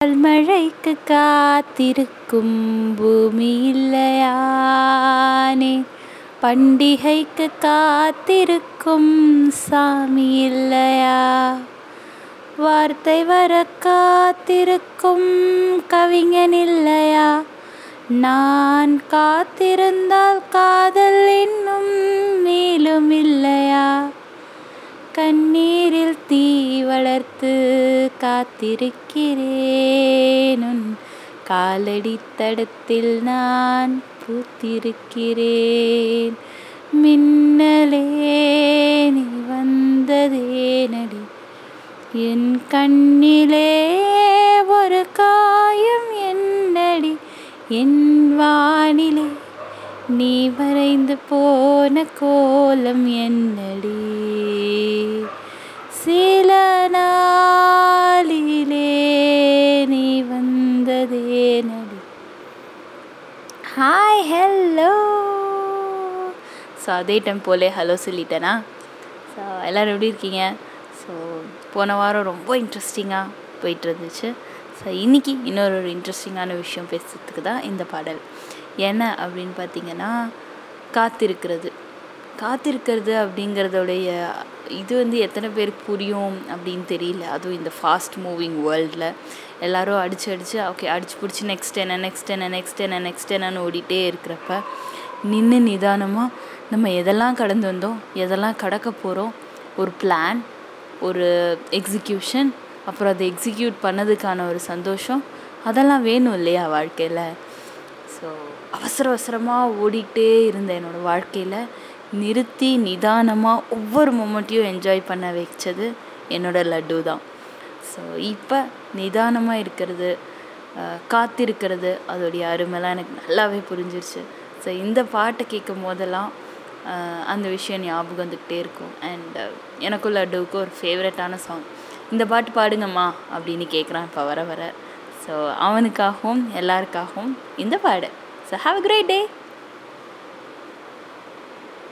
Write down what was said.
கால் மழைக்கு காத்திருக்கும் பூமி இல்லையானே பண்டிகைக்கு காத்திருக்கும் சாமி இல்லையா வார்த்தை வர காத்திருக்கும் கவிஞன் இல்லையா நான் காத்திருந்தால் காதல் இன்னும் பார்த்து காத்திருக்கிறேன். காலடி தடத்தில் நான் பூத்திருக்கிறேன். மின்னலே நீ வந்ததேனடி என் கண்ணிலே ஒரு காயம் என்னடி. என் வானிலே நீ வரைந்து போன கோலம் என்ன? ஹாய் ஹலோ ஸோ அதே டைம் போலே ஹலோ சொல்லிட்டேனா? ஸோ எல்லோரும் எப்படி இருக்கீங்க? ஸோ போன வாரம் ரொம்ப இன்ட்ரெஸ்டிங்காக போயிட்டு இருந்துச்சு ஸோ இன்றைக்கி இன்னொரு ஒரு இன்ட்ரெஸ்டிங்கான விஷயம் பேசுறதுக்கு தான் இந்த பாடல். என்ன அப்படின்னு பார்த்தீங்கன்னா காத்திருக்கிறது. காத்திருக்கிறது அப்படிங்கிறதோடைய இது வந்து எத்தனை பேருக்கு புரியும் அப்படின்னு தெரியல. அதுவும் இந்த ஃபாஸ்ட் மூவிங் வேர்ல்டில் எல்லோரும் அடித்து அடித்து ஓகே அடிச்சு பிடிச்சி நெக்ஸ்ட் என்ன நெக்ஸ்ட் என்ன நெக்ஸ்ட் என்ன நெக்ஸ்ட் என்னன்னு ஓடிட்டே இருக்கிறப்ப நின்று நிதானமாக நம்ம எதெல்லாம் கடந்து வந்தோம் எதெல்லாம் கடக்க போகிறோம் ஒரு பிளான் ஒரு எக்ஸிக்யூஷன் அப்புறம் அதை எக்ஸிக்யூட் பண்ணதுக்கான ஒரு சந்தோஷம் அதெல்லாம் வேணும் இல்லையா வாழ்க்கையில்? ஸோ அவசர அவசரமாக ஓடிக்கிட்டே இருந்த என்னோடய வாழ்க்கையில் நிறுத்தி நிதானமாக ஒவ்வொரு மொமெண்ட்டையும் என்ஜாய் பண்ண வச்சது என்னோடய லட்டு தான். ஸோ இப்போ நிதானமாக இருக்கிறது காத்திருக்கிறது அதோடைய அருமைலாம் எனக்கு நல்லாவே புரிஞ்சிருச்சு. ஸோ இந்த பாட்டை கேட்கும் போதெல்லாம் அந்த விஷயம் ஞாபகம் வந்துக்கிட்டே இருக்கும். அண்ட் எனக்கும் லட்டுவுக்கும் ஒரு ஃபேவரட்டான சாங் இந்த பாட்டு பாடுங்கம்மா அப்படின்னு கேட்குறான் இப்போ வர வர. ஸோ அவனுக்காகவும் எல்லாருக்காகவும் இந்த பாடு. So have a great day